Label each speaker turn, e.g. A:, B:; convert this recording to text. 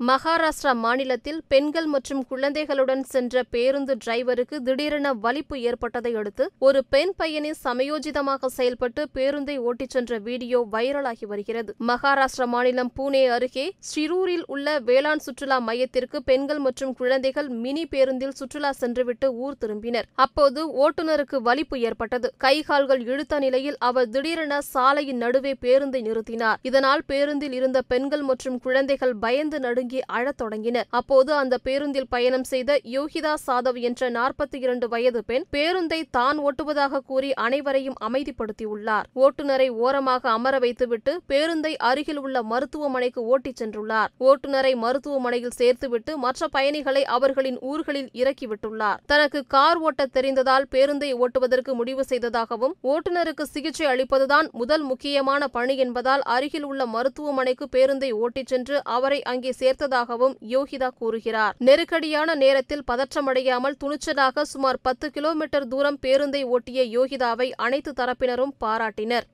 A: மகாராஷ்டிரா மாநிலத்தில் பெண்கள் மற்றும் குழந்தைகளுடன் சென்ற பேருந்து டிரைவருக்கு திடீரென வலிப்பு ஏற்பட்டதை அடுத்து ஒரு பெண் பையனை சமயோஜிதமாக செயல்பட்டு பேருந்தை ஓட்டிச் சென்ற வீடியோ வைரலாகி வருகிறது. மகாராஷ்டிரா மாநிலம் பூனே அருகே ஷிரூரில் உள்ள வேளாண் சுற்றுலா மையத்திற்கு பெண்கள் மற்றும் குழந்தைகள் மினி பேருந்தில் சுற்றுலா சென்றுவிட்டு ஊர் திரும்பினர். அப்போது ஓட்டுநருக்கு வலிப்பு ஏற்பட்டது. கைகால்கள் இழுத்த நிலையில் அவர் திடீரென சாலையின் நடுவே பேருந்தை நிறுத்தினார். இதனால் பேருந்தில் இருந்த பெண்கள் மற்றும் குழந்தைகள் பயந்து நடுங்கி அழத் தொடங்கின. அப்போது அந்த பேருந்தில் பயணம் செய்த யோகிதா சாதவ் என்ற நாற்பத்தி இரண்டு வயது பெண் பேருந்தை தான் ஓட்டுவதாக கூறி அனைவரையும் அமைதிப்படுத்தியுள்ளார். ஓட்டுநரை ஓரமாக அமர வைத்துவிட்டு பேருந்தை அருகில் உள்ள மருத்துவமனைக்கு ஓட்டிச் சென்றுள்ளார். ஓட்டுநரை மருத்துவமனையில் சேர்த்துவிட்டு மற்ற பயணிகளை அவர்களின் ஊர்களில் இறக்கிவிட்டுள்ளார். தனக்கு கார் ஓட்டத் தெரிந்ததால் பேருந்தை ஓட்டுவதற்கு முடிவு செய்ததாகவும் ஓட்டுநருக்கு சிகிச்சை அளிப்பதுதான் முதல் முக்கியமான பணி என்பதால் அருகில் உள்ள மருத்துவமனைக்கு பேருந்தை ஓட்டிச் சென்று அவரை அங்கே சேர்த்து எடுத்ததாகவும் யோகிதா கூறுகிறார். நெருக்கடியான நேரத்தில் பதற்றமடையாமல் துணிச்சலாக சுமார் பத்து கிலோமீட்டர் தூரம் பேருந்தை ஓட்டிய யோகிதாவை அனைத்து தரப்பினரும் பாராட்டினர்.